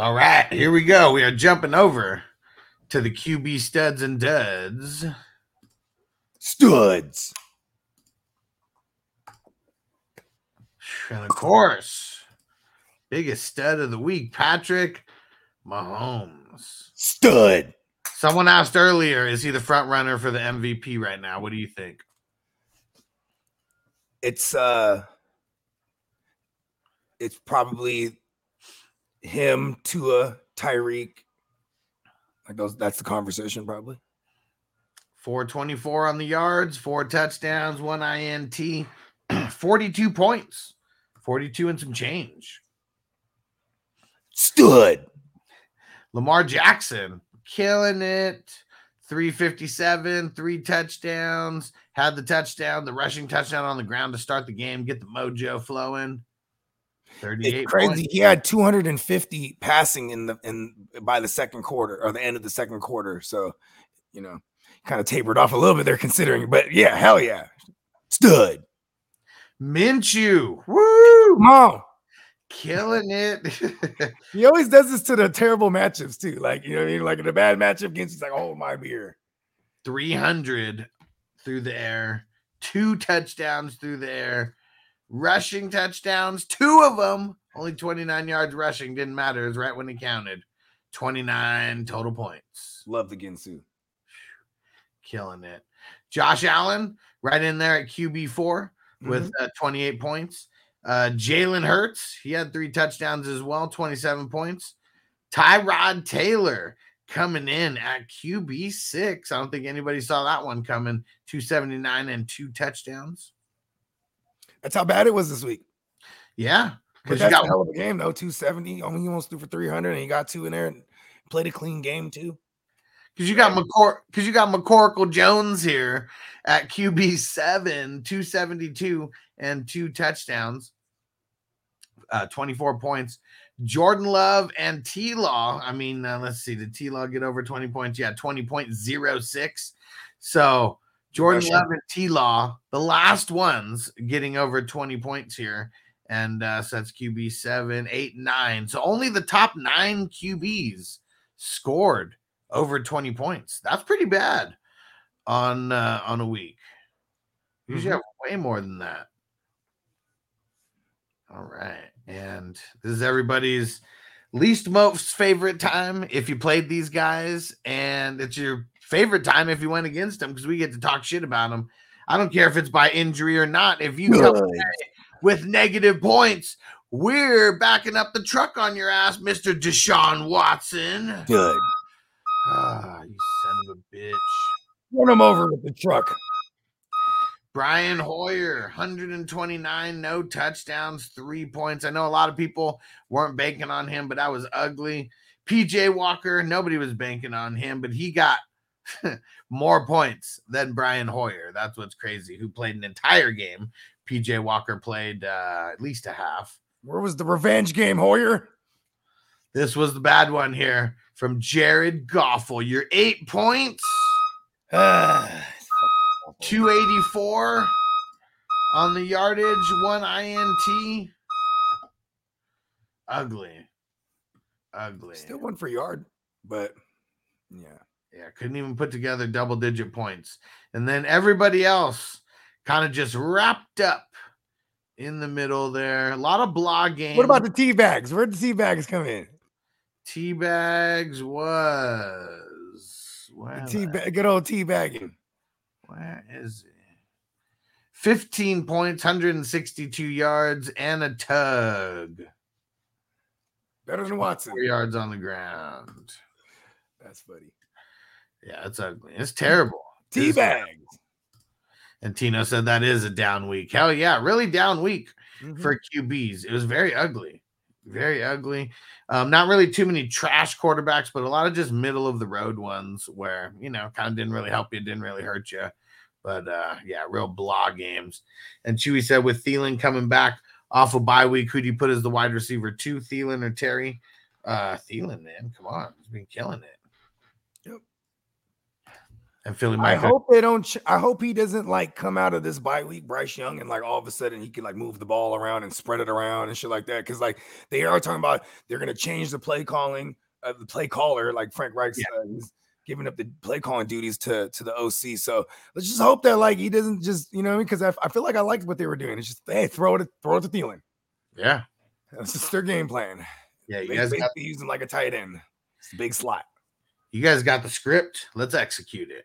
All right, here we go. We are jumping over to the QB studs and duds. Studs. And of course, biggest stud of the week, Patrick Mahomes. Stud. Someone asked earlier, is he the front runner for the MVP right now? What do you think? It's uh it's probably him, Tua, Tyreek. Like those that's the conversation probably. 424 on the yards, four touchdowns, one INT, 42 points, 42 and some change. Stood. Lamar Jackson killing it. 357, three touchdowns, had the touchdown, the rushing touchdown on the ground to start the game, get the mojo flowing. 38 It's crazy. points. He had 250 passing in the in by the second quarter or the end of the second quarter. So, you know, kind of tapered off a little bit there considering, but yeah, hell yeah. Stud. Minshew, woo, Come on. killing it. He always does this to the terrible matchups too. Like, you know what I mean? Like in a bad matchup against, he's like, oh my beer. 300 through the air, two touchdowns through the air, rushing touchdowns, two of them, only 29 yards rushing, didn't matter. It was right when he counted. 29 total points. Love the Ginsu. Killing it. Josh Allen, right in there at QB4 with uh, 28 points. Uh, Jalen Hurts, he had three touchdowns as well, 27 points. Tyrod Taylor coming in at QB6. I don't think anybody saw that one coming. 279 and two touchdowns. That's how bad it was this week. Yeah. Because you got a hell of a game, though. 270. Only almost threw for 300, and he got two in there and played a clean game, too. because you got McCor because you got McCorkle Jones here at QB seven, 272 and two touchdowns, uh, 24 points. Jordan Love and T Law. I mean, uh, let's see, did T Law get over 20 points? Yeah, 20.06. So Jordan Rushing. Love and T Law, the last ones getting over 20 points here. And uh, so that's QB seven, eight, nine. So only the top nine QBs scored over 20 points. That's pretty bad on uh, on a week. You should Mhm. have way more than that. All right. And this is everybody's least most favorite time if you played these guys, and it's your favorite time if you went against them because we get to talk shit about them. I don't care if it's by injury or not. If you come Good. with negative points, we're backing up the truck on your ass, Mr. Deshaun Watson. Good. Ah, you son of a bitch. Run him over with the truck. Brian Hoyer, 129, no touchdowns, three points. I know a lot of people weren't banking on him, but that was ugly. PJ Walker, nobody was banking on him, but he got more points than Brian Hoyer. That's what's crazy, who played an entire game. PJ Walker played uh, at least a half. Where was the revenge game, Hoyer? This was the bad one here from Jared Goffel. Your eight points. Ah, 284 on the yardage, one INT. Ugly. Ugly. Still one for yard, but yeah. Yeah, couldn't even put together double digit points. And then everybody else kind of just wrapped up in the middle there. A lot of blogging. What about the tea bags? Where'd the tea bags come in? tea bags? Was The where, tea bag, good old tea bagging. Where is it? 15 points, 162 yards, and a tug. Better than Watson. Four yards on the ground. That's funny. Yeah, it's ugly. It's terrible. Tea It's- bags. And Tino said that is a down week. Hell yeah, really down week Mhm. for QBs. It was very ugly. Very ugly. Um, not really too many trash quarterbacks, but a lot of just middle of the road ones where, you know, kind of didn't really help you, didn't really hurt you. But uh, yeah, real blah games. And Chewy said with Thielen coming back off a bye week, who do you put as the wide receiver two, Thielen or Terry? Uh Thielen, man. Come on. He's been killing it. And Philly I Mike. hope they don't. Ch- I hope he doesn't like come out of this bye week, Bryce Young, and like all of a sudden he can like move the ball around and spread it around and shit like that. Because like they are talking about they're gonna change the play calling, uh, the play caller, like Frank Reich Yeah. uh, he's giving up the play calling duties to to the OC. So let's just hope that like he doesn't just you know because I, I feel like I liked what they were doing. It's just hey throw it throw it to Thielen. yeah. That's just their game plan. Yeah. You guys got him like a tight end. It's a big slot. you guys got the script. Let's execute it.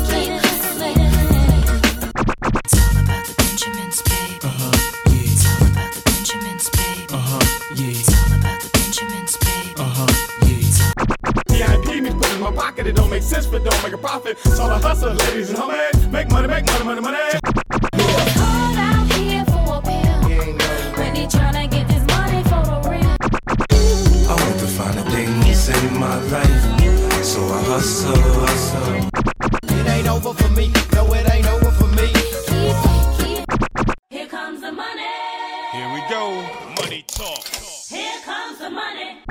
Pocket, it don't make sense, but don't make a profit. It's all hustle, ladies and homies. Make money, make money, money, money. Called out here for a pill. When he tryna get this money for the real. I want to find the things in my life, so I hustle, hustle. It ain't over for me. No, it ain't over for me. Keep, keep. Here comes the money. Here we go. Money talk. Here comes the money.